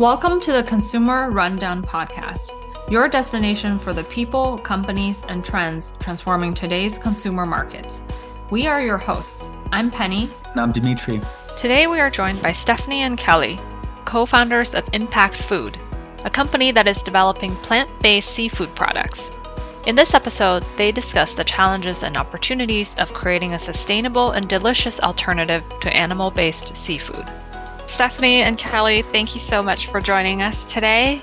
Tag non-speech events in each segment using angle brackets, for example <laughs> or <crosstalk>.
Welcome to the Consumer Rundown Podcast, your destination for the people, companies, and trends transforming today's consumer markets. We are your hosts. I'm Penny. And I'm Dimitri. Today we are joined by Stephanie and Kelly, co founders of Impact Food, a company that is developing plant based seafood products. In this episode, they discuss the challenges and opportunities of creating a sustainable and delicious alternative to animal based seafood. Stephanie and Kelly, thank you so much for joining us today.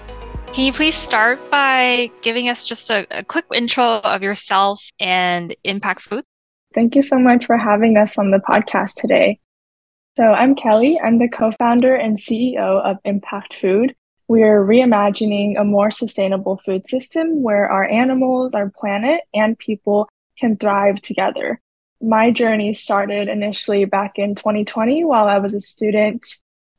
Can you please start by giving us just a, a quick intro of yourself and Impact Food? Thank you so much for having us on the podcast today. So, I'm Kelly. I'm the co founder and CEO of Impact Food. We're reimagining a more sustainable food system where our animals, our planet, and people can thrive together. My journey started initially back in 2020 while I was a student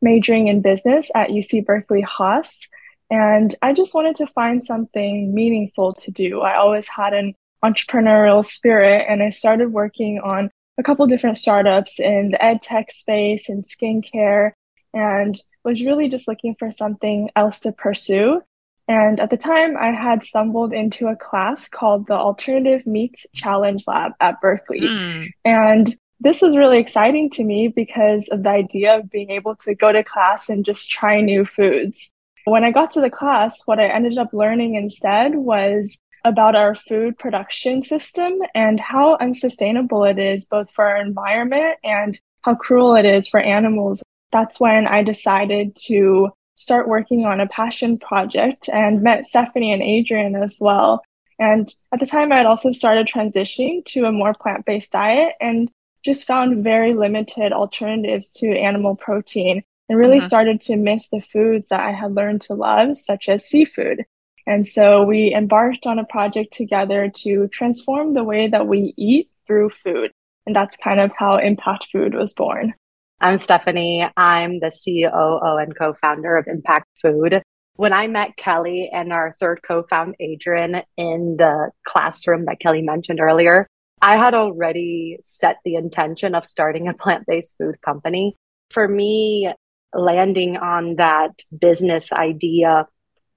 majoring in business at UC Berkeley Haas. And I just wanted to find something meaningful to do. I always had an entrepreneurial spirit, and I started working on a couple different startups in the ed tech space and skincare, and was really just looking for something else to pursue. And at the time, I had stumbled into a class called the Alternative Meats Challenge Lab at Berkeley. Mm. And this was really exciting to me because of the idea of being able to go to class and just try new foods. When I got to the class, what I ended up learning instead was about our food production system and how unsustainable it is both for our environment and how cruel it is for animals that's when I decided to start working on a passion project and met Stephanie and Adrian as well. And at the time, I had also started transitioning to a more plant based diet and just found very limited alternatives to animal protein and really mm-hmm. started to miss the foods that I had learned to love, such as seafood. And so we embarked on a project together to transform the way that we eat through food. And that's kind of how Impact Food was born. I'm Stephanie. I'm the COO and co founder of Impact Food. When I met Kelly and our third co founder, Adrian, in the classroom that Kelly mentioned earlier, I had already set the intention of starting a plant based food company. For me, landing on that business idea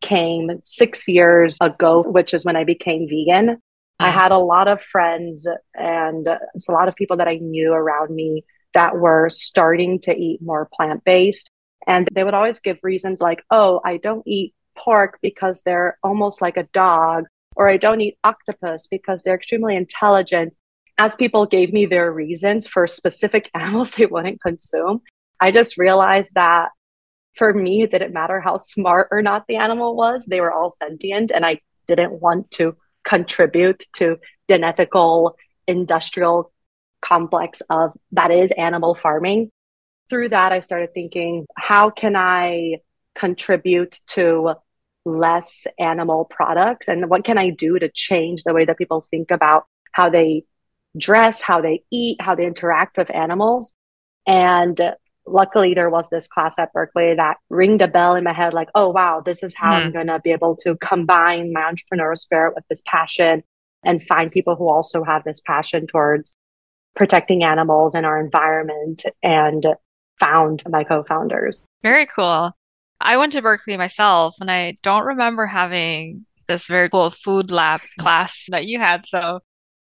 came six years ago, which is when I became vegan. I mm. had a lot of friends and it's a lot of people that I knew around me that were starting to eat more plant based. And they would always give reasons like, oh, I don't eat pork because they're almost like a dog, or I don't eat octopus because they're extremely intelligent. As people gave me their reasons for specific <laughs> animals they wouldn't consume, I just realized that for me, it didn't matter how smart or not the animal was, they were all sentient. And I didn't want to contribute to the unethical industrial complex of that is animal farming. Through that, I started thinking, how can I contribute to less animal products? And what can I do to change the way that people think about how they dress, how they eat, how they interact with animals? And luckily, there was this class at Berkeley that ringed a bell in my head like, oh, wow, this is how mm. I'm hmm. going to be able to combine my entrepreneurial spirit with this passion and find people who also have this passion towards protecting animals and our environment and found my co-founders. Very cool. I went to Berkeley myself and I don't remember having this very cool food lab class that you had. So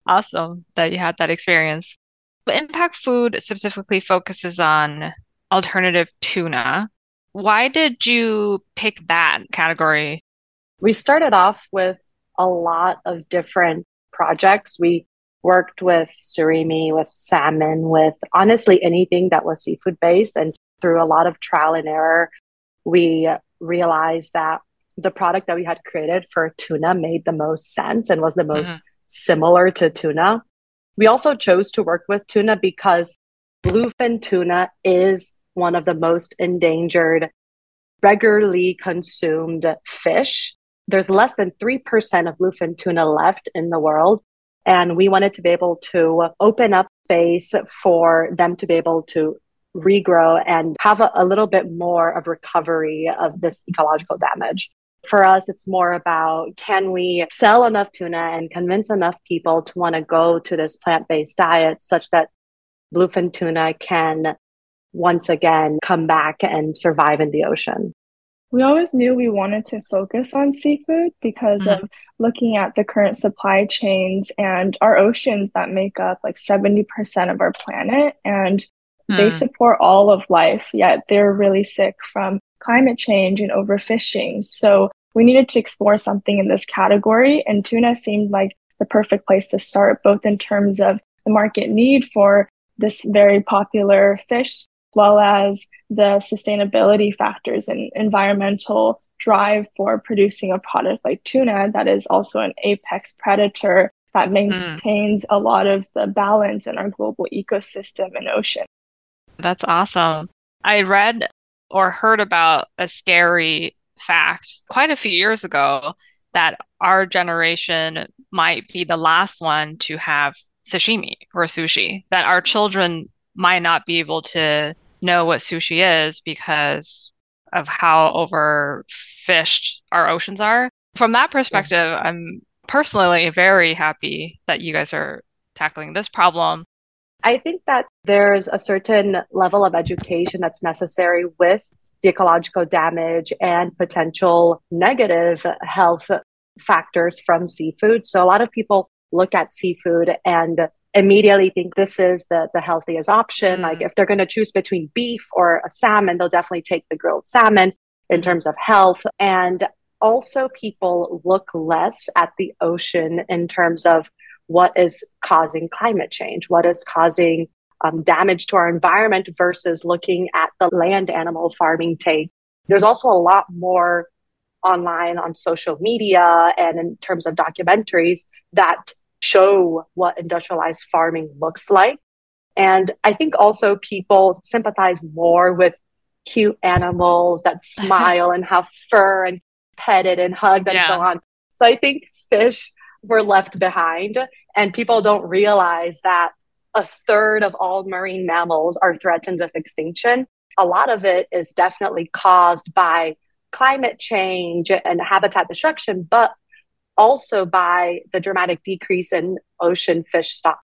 awesome that you had that experience. But Impact Food specifically focuses on alternative tuna. Why did you pick that category? We started off with a lot of different projects. We worked with surimi, with salmon, with honestly anything that was seafood based. And through a lot of trial and error, we realized that the product that we had created for tuna made the most sense and was the most mm-hmm. similar to tuna. We also chose to work with tuna because bluefin tuna is one of the most endangered, regularly consumed fish. There's less than 3% of bluefin tuna left in the world. And we wanted to be able to open up space for them to be able to regrow and have a, a little bit more of recovery of this ecological damage. For us, it's more about can we sell enough tuna and convince enough people to want to go to this plant based diet such that bluefin tuna can once again come back and survive in the ocean? We always knew we wanted to focus on seafood because mm-hmm. of looking at the current supply chains and our oceans that make up like 70% of our planet. And they support all of life, yet they're really sick from climate change and overfishing. So we needed to explore something in this category, and tuna seemed like the perfect place to start, both in terms of the market need for this very popular fish, as well as the sustainability factors and environmental drive for producing a product like tuna that is also an apex predator that hmm. maintains mm. a lot of the balance in our global ecosystem and ocean. That's awesome. I read or heard about a scary fact quite a few years ago that our generation might be the last one to have sashimi or sushi, that our children might not be able to know what sushi is because of how overfished our oceans are. From that perspective. I'm personally very happy that you guys are tackling this problem. I think that there's a certain level of education that's necessary with the ecological damage and potential negative health factors from seafood. So a lot of people look at seafood and immediately think this is the, the healthiest option. Mm. Like if they're going to choose between beef or a salmon, they'll definitely take the grilled salmon in mm. terms of health. And also people look less at the ocean in terms of what is causing climate change, what is causing um, damage to our environment versus looking at the land animal farming take. There's also a lot more online on social media and in terms of documentaries that show what industrialized farming looks like. And I think also people sympathize more with cute animals that <laughs> smile and have fur and petted and hugged and yeah. so on. So I think fish were left behind and people don't realize that a third of all marine mammals are threatened with extinction. A lot of it is definitely caused by climate change and habitat destruction, but also by the dramatic decrease in ocean fish stock.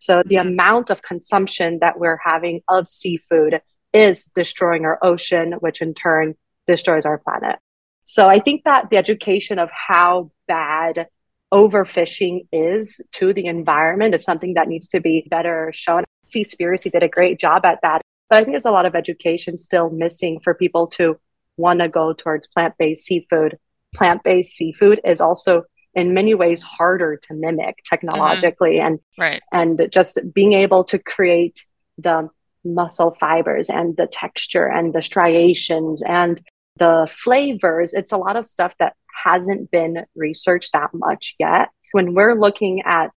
So the mm-hmm. amount of consumption that we're having of seafood is destroying our ocean, which in turn destroys our planet. So I think that the education of how bad overfishing is to the environment is something that needs to be better shown. Sea Seaspiracy did a great job at that. But I think there's a lot of education still missing for people to want to go towards plant based seafood. Plant based seafood is also in many ways harder to mimic technologically mm-hmm. and right. and just being able to create the muscle fibers and the texture and the striations and the flavors it's a lot of stuff that hasn't been researched that much yet. When we're looking at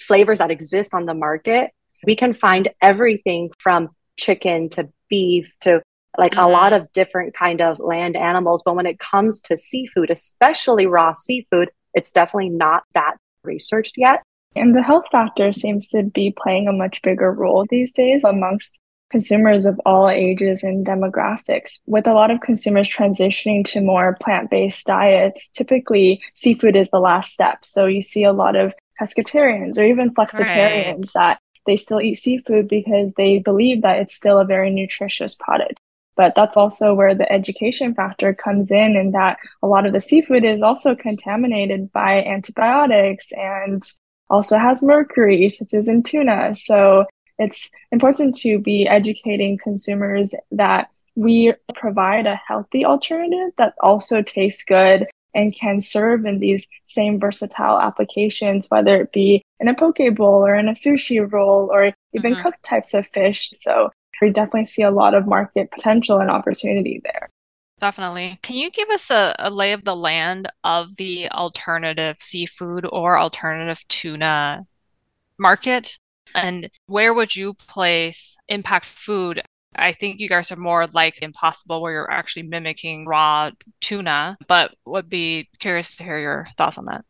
flavors that exist on the market, we can find everything from chicken to beef to like mm-hmm. a lot of different kind of land animals but when it comes to seafood especially raw seafood it's definitely not that researched yet and the health factor seems to be playing a much bigger role these days amongst consumers of all ages and demographics. With a lot of consumers transitioning to more plant based diets, typically seafood is the last step. So you see a lot of pescatarians or even flexitarians right. that they still eat seafood because they believe that it's still a very nutritious product. But that's also where the education factor comes in, and that a lot of the seafood is also contaminated by antibiotics and also has mercury, such as in tuna. So it's important to be educating consumers that we provide a healthy alternative that also tastes good and can serve in these same versatile applications, whether it be in a poke bowl or in a sushi roll or even mm-hmm. cooked types of fish. So we definitely see a lot of market potential and opportunity there. Definitely. Can you give us a, a lay of the land of the alternative seafood or alternative tuna market? And where would you place impact food? I think you guys are more like impossible where you're actually mimicking raw tuna, but would be curious to hear your thoughts on that.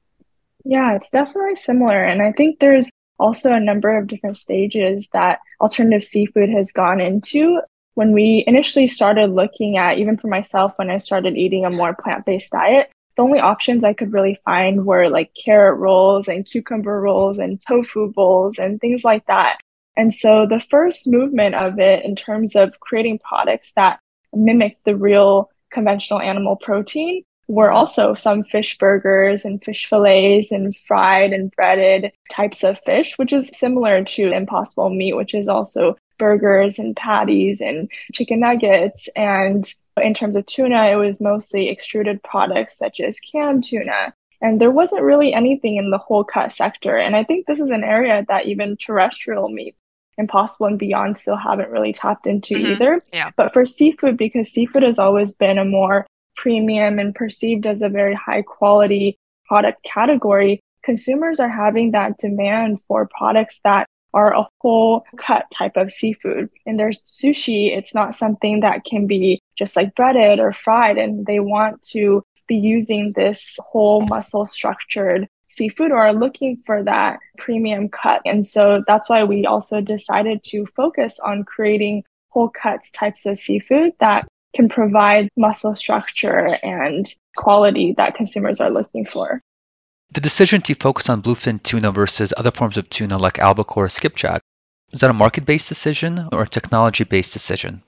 Yeah, it's definitely similar. And I think there's also a number of different stages that alternative seafood has gone into. When we initially started looking at, even for myself, when I started eating a more plant based diet, the only options I could really find were like carrot rolls and cucumber rolls and tofu bowls and things like that. And so the first movement of it in terms of creating products that mimic the real conventional animal protein were also some fish burgers and fish fillets and fried and breaded types of fish, which is similar to Impossible Meat, which is also burgers and patties and chicken nuggets. And in terms of tuna, it was mostly extruded products such as canned tuna. And there wasn't really anything in the whole cut sector. And I think this is an area that even terrestrial meat Impossible and Beyond still haven't really tapped into mm-hmm. either. Yeah. But for seafood, because seafood has always been a more premium and perceived as a very high quality product category, consumers are having that demand for products that are a whole cut type of seafood. In their sushi, it's not something that can be just like breaded or fried, and they want to be using this whole muscle structured seafood or are looking for that premium cut. And so that's why we also decided to focus on creating whole cuts types of seafood that can provide muscle structure and quality that consumers are looking for. The decision to focus on bluefin tuna versus other forms of tuna like albacore or skipjack, is that a market based decision or a technology based decision?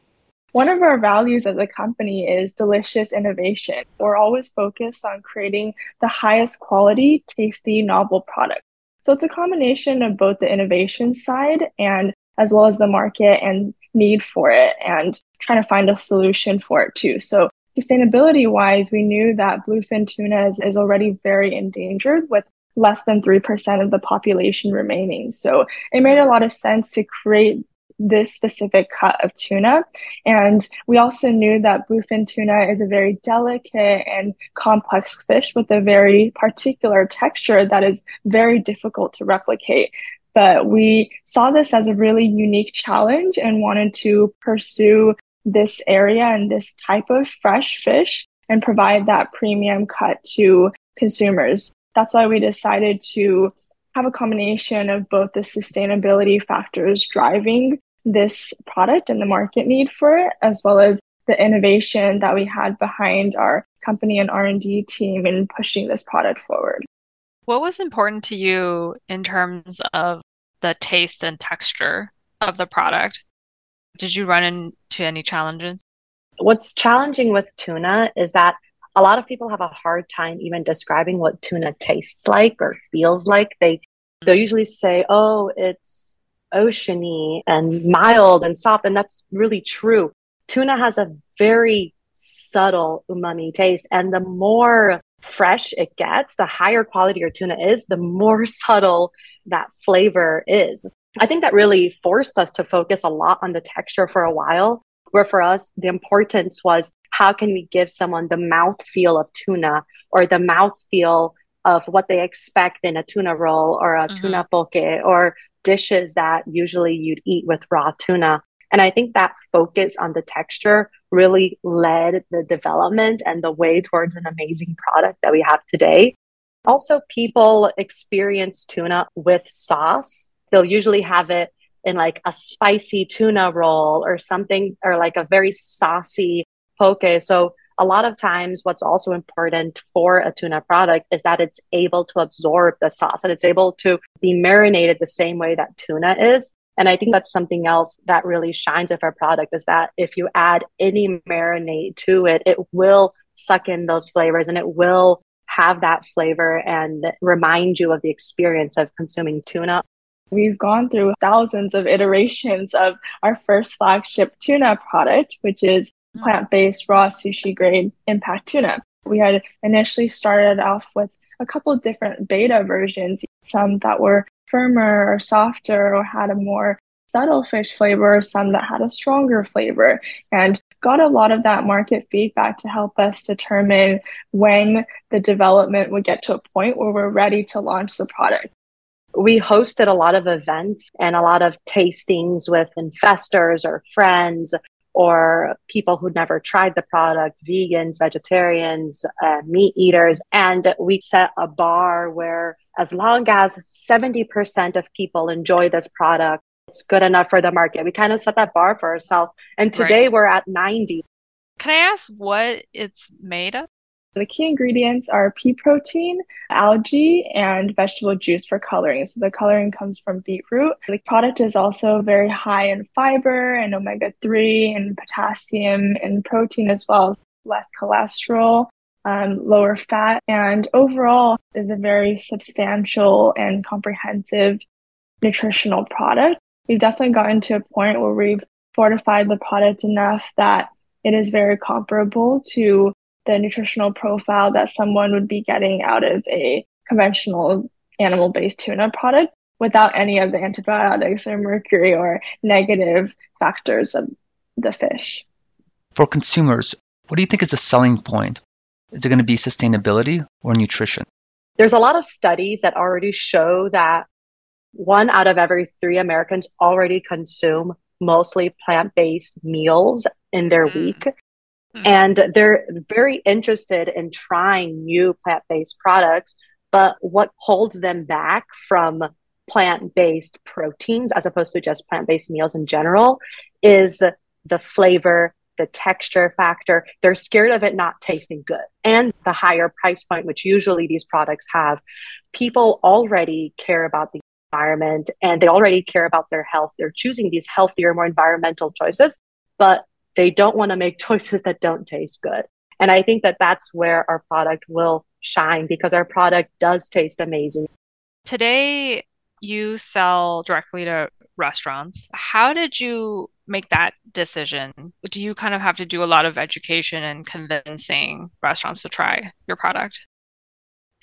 One of our values as a company is delicious innovation. We're always focused on creating the highest quality, tasty, novel product. So it's a combination of both the innovation side and as well as the market and need for it and trying to find a solution for it too. So sustainability wise, we knew that bluefin tuna is, is already very endangered with less than 3% of the population remaining. So it made a lot of sense to create this specific cut of tuna. And we also knew that bluefin tuna is a very delicate and complex fish with a very particular texture that is very difficult to replicate. But we saw this as a really unique challenge and wanted to pursue this area and this type of fresh fish and provide that premium cut to consumers. That's why we decided to have a combination of both the sustainability factors driving this product and the market need for it, as well as the innovation that we had behind our company and R&D team in pushing this product forward. What was important to you in terms of the taste and texture of the product? Did you run into any challenges? What's challenging with tuna is that a lot of people have a hard time even describing what tuna tastes like or feels like. They they'll usually say, "Oh, it's oceany and mild and soft," and that's really true. Tuna has a very subtle umami taste, and the more fresh it gets, the higher quality your tuna is, the more <laughs> subtle that flavor is. I think that really forced us to focus a lot on the texture for a while where for us, the importance was how can we give someone the mouth feel of tuna or the mouth feel of what they expect in a tuna roll or a mm-hmm. tuna poke or dishes that usually you'd eat with raw tuna. And I think that focus on the texture really led the development and the way towards an amazing product that we have today. Also, people experience tuna with sauce. They'll usually have it in like a spicy tuna roll or something, or like a very saucy poke. So, a lot of times, what's also important for a tuna product is that it's able to absorb the sauce and it's able to be marinated the same way that tuna is. And I think that's something else that really shines with our product is that if you add any marinade to it, it will suck in those flavors and it will have that flavor and remind you of the experience of consuming tuna. We've gone through thousands of iterations of our first flagship tuna product, which is. Mm-hmm. plant based raw sushi grade impact tuna. We had initially started off with a couple different beta versions, some that were firmer or softer or had a more subtle fish flavor, some that had a stronger flavor, and got a lot of that market feedback to help us determine when the development would get to a point where we're ready to launch the product we hosted a lot of events and a lot of tastings with investors or friends or people who'd never tried the product, vegans, vegetarians, uh, meat eaters. And we set a bar where, as long as 70% of people enjoy this product, it's good enough for the market. We kind of set that bar for ourselves. And today right. we're at 90. Can I ask what it's made of? The key ingredients are pea protein, algae, and vegetable juice for coloring. So the coloring comes from beetroot. The product is also very high in fiber and omega 3 and potassium and protein as well. less cholesterol, um, lower fat, and overall is a very substantial and comprehensive nutritional product. We've definitely gotten to a point where we've fortified the product enough that it is very comparable to the nutritional profile that someone would be getting out of a conventional animal based tuna product without any of the antibiotics or mercury or negative factors of the fish. For consumers, what do you think is the selling point? Is it going to be sustainability or nutrition? There's a lot of studies that already show that one out of every three Americans already consume mostly plant based meals in their mm. week. Mm. And they're very interested in trying new plant based products. But what holds them back from plant based proteins, as opposed to just plant based meals in general, is the flavor, the texture factor. They're scared of it not tasting good. And the higher price point, which usually these products have. People already care about the environment and they already care about their health. They're choosing these healthier, more environmental choices, but they don't want to make choices that don't taste good. And I think that that's where our product will shine because our product does taste amazing. Today, you sell directly to restaurants. How did you make that decision? Do you kind of have to do a lot of education and convincing restaurants to try your product?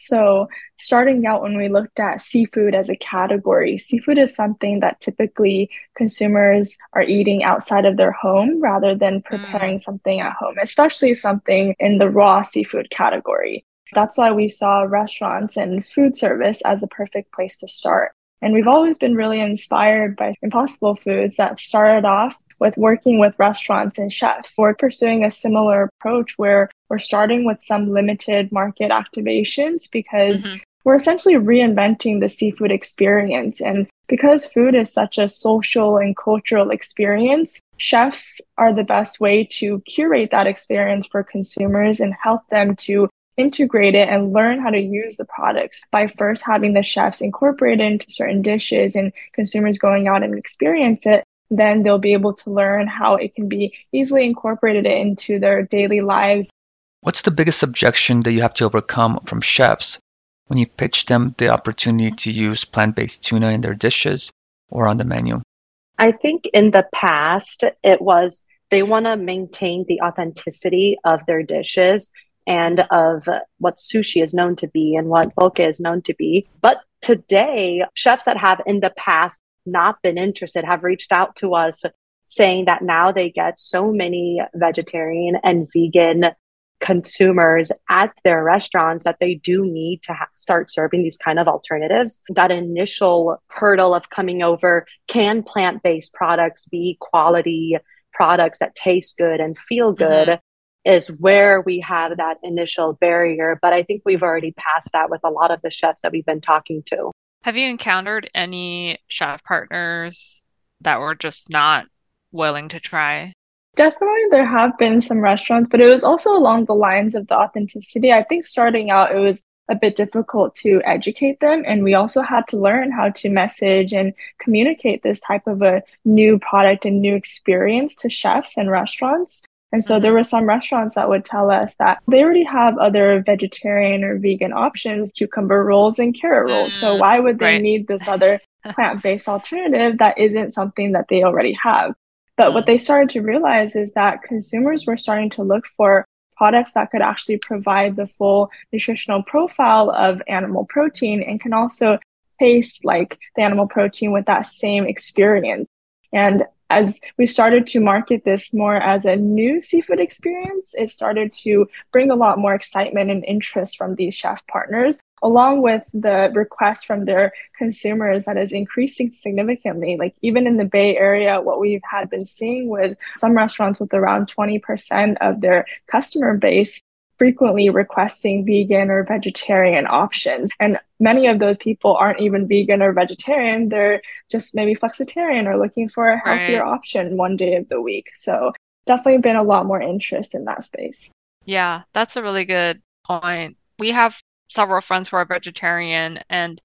So, starting out when we looked at seafood as a category, seafood is something that typically consumers are eating outside of their home rather than preparing mm. something at home, especially something in the raw seafood category. That's why we saw restaurants and food service as the perfect place to start. And we've always been really inspired by Impossible Foods that started off with working with restaurants and chefs. We're pursuing a similar approach where we're starting with some limited market activations because mm-hmm. we're essentially reinventing the seafood experience. And because food is such a social and cultural experience, chefs are the best way to curate that experience for consumers and help them to integrate it and learn how to use the products by first having the chefs incorporate it into certain dishes and consumers going out and experience it then they'll be able to learn how it can be easily incorporated into their daily lives. What's the biggest objection that you have to overcome from chefs when you pitch them the opportunity to use plant based tuna in their dishes or on the menu? I think in the past, it was they want to maintain the authenticity of their dishes and of what sushi is known to be and what poke is known to be. But today, chefs that have in the past not been interested have reached out to us saying that now they get so many vegetarian and vegan consumers at their restaurants that they do need to ha- start serving these kind of alternatives. That initial hurdle of coming over can plant based products be quality products that taste good and feel good? Mm-hmm is where we have that initial barrier. But I think we've already passed that with a lot of the chefs that we've been talking to. Have you encountered any chef partners that were just not willing to try? Definitely, there have been some restaurants, but it was also along the lines of the authenticity. I think starting out, it was a bit difficult to educate them. And we also had to learn how to message and communicate this type of a new product and new experience to chefs and restaurants. And so mm-hmm. there were some restaurants that would tell us that they already have other vegetarian or vegan options, cucumber rolls and carrot rolls. Mm, so why would they right. need this other <laughs> plant based alternative that isn't something that they already have? But mm. what they started to realize is that consumers were starting to look for products that could actually provide the full nutritional profile of animal protein and can also taste like the animal protein with that same experience. And as we started to market this more as a new seafood experience, it started to bring a lot more excitement and interest from these chef partners, along with the request from their consumers that is increasing significantly. Like even in the Bay Area, what we've had been seeing was some restaurants with around 20% of their customer base frequently requesting vegan or vegetarian options. And many of those people aren't even vegan or vegetarian. They're just maybe flexitarian or looking for a healthier right. option one day of the week. So definitely been a lot more interest in that space. Yeah, that's a really good point. We have several friends who are vegetarian and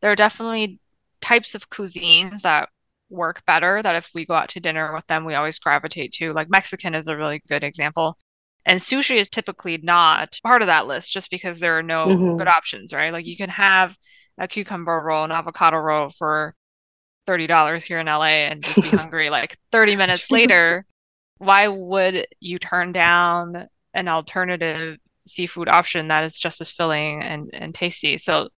there are definitely types of cuisines that work better that if we go out to dinner with them we always gravitate to like mexican is a really good example And sushi is typically not part of that list just because there are no mm-hmm. good options, right? Like you can have a cucumber roll, an avocado roll for $30 here in LA and just be <laughs> hungry like 30 minutes later. Why would you turn down an alternative seafood option that is just as filling and, and tasty? So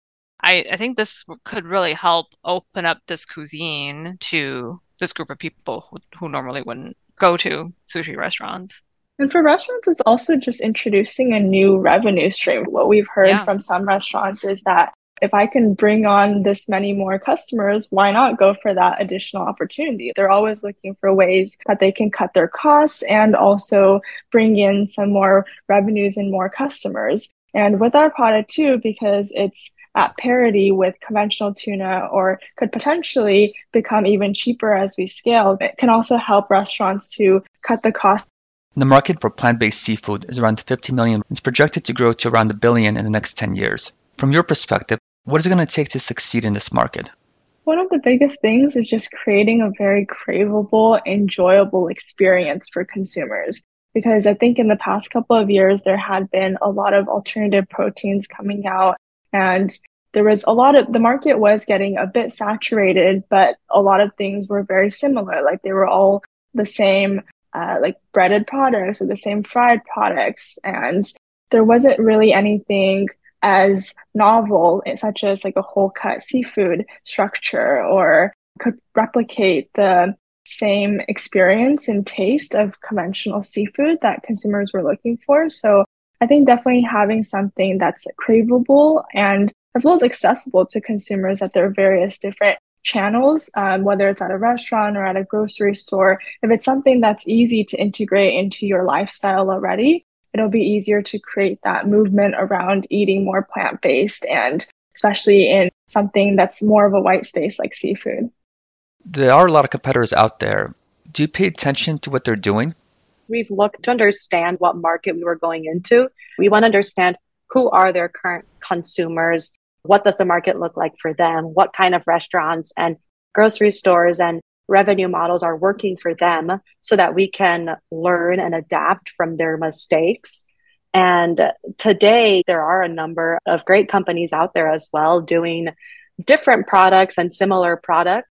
I, I think this could really help open up this cuisine to this group of people who, who normally wouldn't go to sushi restaurants. And for restaurants, it's also just introducing a new revenue stream. What we've heard yeah. from some restaurants is that if I can bring on this many more customers, why not go for that additional opportunity? They're always looking for ways that they can cut their costs and also bring in some more revenues and more customers. And with our product too, because it's at parity with conventional tuna or could potentially become even cheaper as we scale. It can also help restaurants to cut the cost. The market for plant based seafood is around 50 million. It's projected to grow to around a billion in the next 10 years. From your perspective, what is it going to take to succeed in this market? One of the biggest things is just creating a very craveable, enjoyable experience for consumers. Because I think in the past couple of years, there had been a lot of alternative proteins coming out and there was a lot of the market was getting a bit saturated, but a lot of things were very similar. Like they were all the same, uh, like breaded products or the same fried products. And there wasn't really anything as novel, such as like a whole cut seafood structure or could replicate the same experience and taste of conventional seafood that consumers were looking for. So I think definitely having something that's craveable and as well as accessible to consumers at their various different channels, um, whether it's at a restaurant or at a grocery store. If it's something that's easy to integrate into your lifestyle already, it'll be easier to create that movement around eating more plant based and especially in something that's more of a white space like seafood. There are a lot of competitors out there. Do you pay attention to what they're doing? We've looked to understand what market we were going into. We want to understand who are their current consumers, what does the market look like for them, what kind of restaurants and grocery stores and revenue models are working for them so that we can learn and adapt from their mistakes. And today, there are a number of great companies out there as well doing different products and similar products.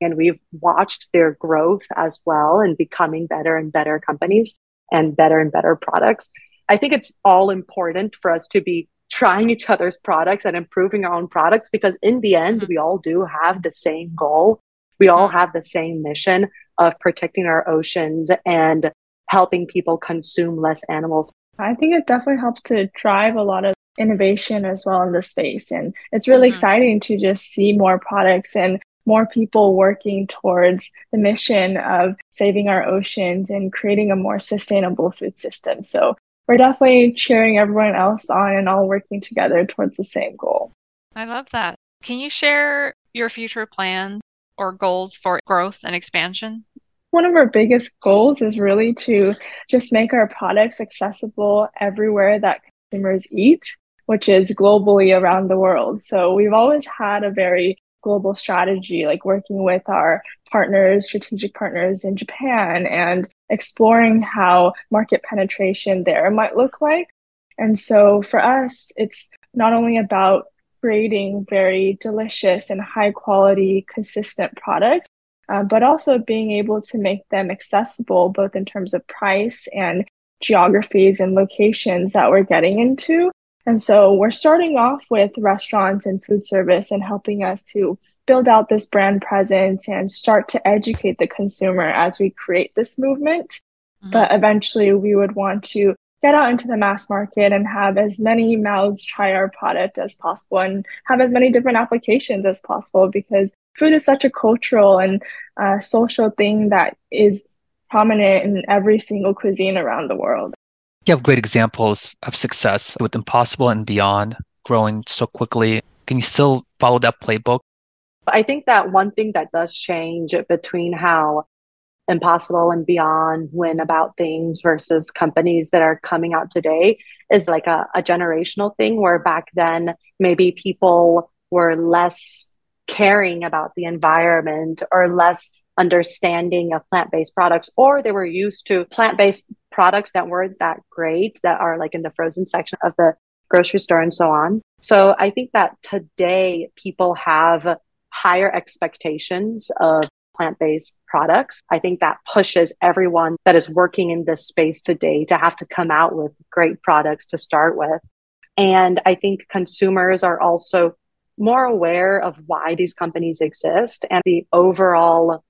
And we've watched their growth as well and becoming better and better companies and better and better products. I think it's all important for us to be trying each other's products and improving our own products because in the end, mm-hmm. we all do have the same goal. We all mm-hmm. have the same mission of protecting our oceans and helping people consume less animals. I think it definitely helps to drive a lot of innovation as well in the space. And it's really mm-hmm. exciting to just see more products and more people working towards the mission of saving our oceans and creating a more sustainable food system. So we're definitely cheering everyone else on and all working together towards the same goal. I love that. Can you share your future plans or goals for growth and expansion? One of our biggest goals is really to just make our products accessible everywhere that consumers eat, which is globally around the world. So we've always had a very global strategy, like working with our partners, strategic partners in Japan, and exploring how market penetration there might look like. And so for us, it's not only about creating very delicious and high quality, consistent products, uh, but also being able to make them accessible both in terms of price and geographies and locations that we're getting into and so we're starting off with restaurants and food service and helping us to build out this brand presence and start to educate the consumer as we create this movement. Mm-hmm. But eventually we would want to get out into the mass market and have as many mouths try our product as possible and have as many different applications as possible because food is such a cultural and uh, social thing that is prominent in every single cuisine around the world you have great examples of success with Impossible and Beyond growing so quickly. Can you still follow that playbook? I think that one thing that does change between how Impossible and Beyond win about things versus companies that are coming out today is like a, a generational thing where back then maybe people were less caring about the environment or less understanding of plant based products, or they were used to plant based products that weren't that great that are like in the frozen section of the grocery store and so on. So I think that today people have higher expectations of plant based products. I think that pushes everyone that is working in this space today to have to come out with great products to start with. And I think consumers are also more aware of why these companies exist and the overall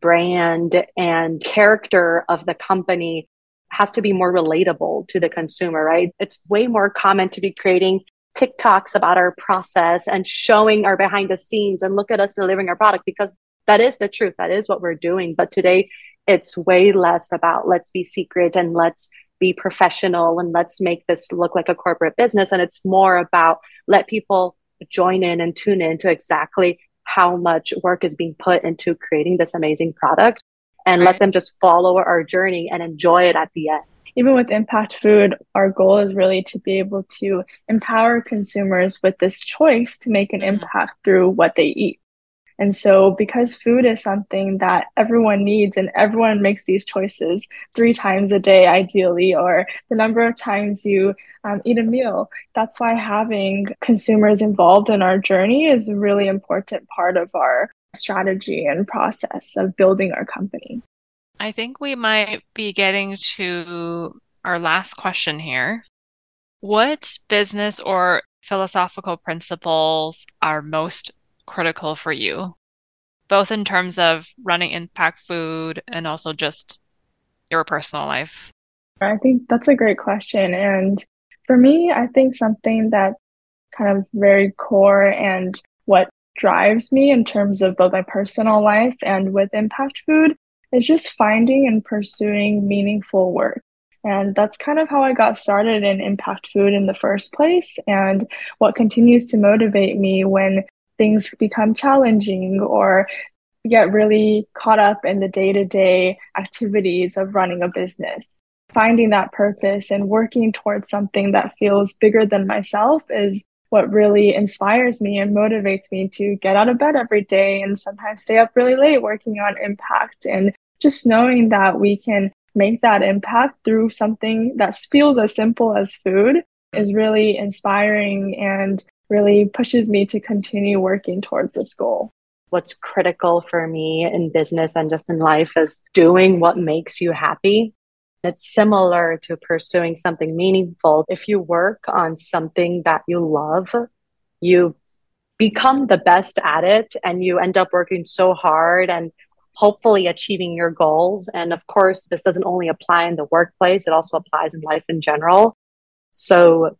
brand and character of the company has to be more relatable to the consumer, right? It's way more common to be creating TikToks about our process and showing our behind the scenes and look at us delivering our product because that is the truth. That is what we're doing. But today it's way less about let's be secret and let's be professional and let's make this look like a corporate business. And it's more about let people join in and tune in to exactly how much work is being put into creating this amazing product and right. let them just follow our journey and enjoy it at the end. Even with Impact Food, our goal is really to be able to empower consumers with this choice to make an mm-hmm. impact through what they eat. And so, because food is something that everyone needs and everyone makes these choices three times a day, ideally, or the number of times you um, eat a meal, that's why having consumers involved in our journey is a really important part of our strategy and process of building our company. I think we might be getting to our last question here. What business or philosophical principles are most critical for you, both in terms of running impact food and also just your personal life? I think that's a great question. And for me, I think something that kind of very core and drives me in terms of both my personal life and with impact food is just finding and pursuing meaningful work. And that's kind of how I got started in impact food in the first place, and what continues to motivate me when things become challenging or get really caught up in the day to day activities of running a business. Finding that purpose and working towards something that feels bigger than myself is what really inspires me and motivates me to get out of bed every day and sometimes stay up really late working on impact and just knowing that we can make that impact through something that feels as simple as food is really inspiring and really pushes me to continue working towards this goal. What's critical for me in business and just in life is doing what makes you happy. It's similar to pursuing something meaningful. If you work on something that you love, you become the best at it and you end up working so hard and hopefully achieving your goals. And of course, this doesn't only apply in the workplace, it also applies in life in general. So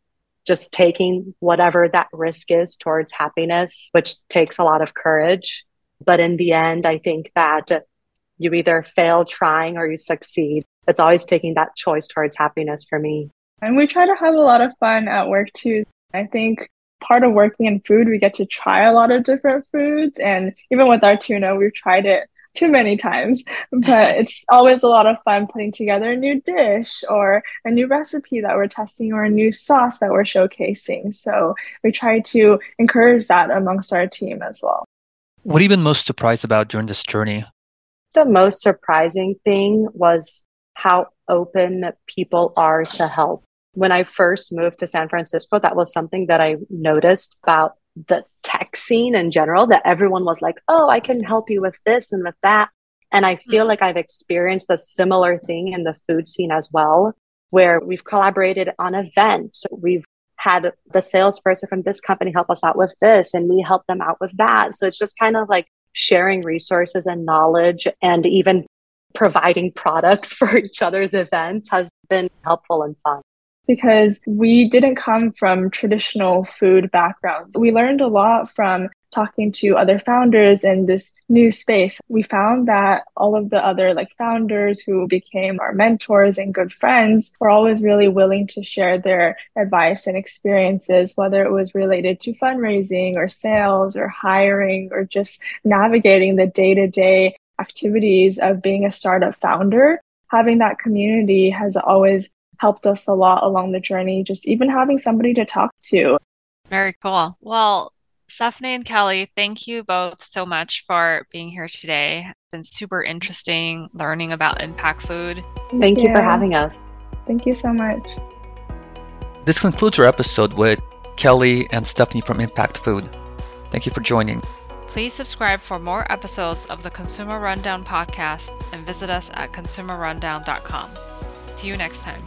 just taking whatever that risk is towards happiness, which takes a lot of courage. But in the end, I think that you either fail trying or you succeed. It's always taking that choice towards happiness for me. And we try to have a lot of fun at work too. I think part of working in food, we get to try a lot of different foods. And even with our tuna, we've tried it too many times, <laughs> but <laughs> it's always a lot of fun putting together a new dish or a new recipe that we're testing or a new sauce that we're showcasing. So we try to encourage that amongst our team as well. What have you been most surprised about during this journey? The most surprising thing was how open people are to help. When I first moved to San Francisco, that was something that I noticed about the tech scene in general that everyone was like, oh, I can help you with this and with that. And I feel mm-hmm. like I've experienced a similar thing in the food scene as well, where we've collaborated on events. We've had the salesperson from this company help us out with this, and we help them out with that. So it's just kind of like sharing resources and knowledge and even providing products <laughs> for each other's events has been helpful and fun because we didn't come from traditional food backgrounds. We learned a lot from talking to other founders in this new space. We found that all of the other like founders who became our mentors and good friends were always really willing to share their advice and experiences, whether it was related to fundraising or sales or hiring or just navigating the day to day activities of being a startup founder. Having that community has always helped us a lot along the journey, just even having somebody to talk to. Very cool. Well, Stephanie and Kelly, thank you both so much for being here today. It's been super interesting learning about impact food. Thank you for having us. Thank you so much. This concludes our episode with Kelly and Stephanie from Impact Food. Thank you for joining. Please subscribe for more episodes of the Consumer Rundown podcast and visit us at consumerrundown.com. See you next time.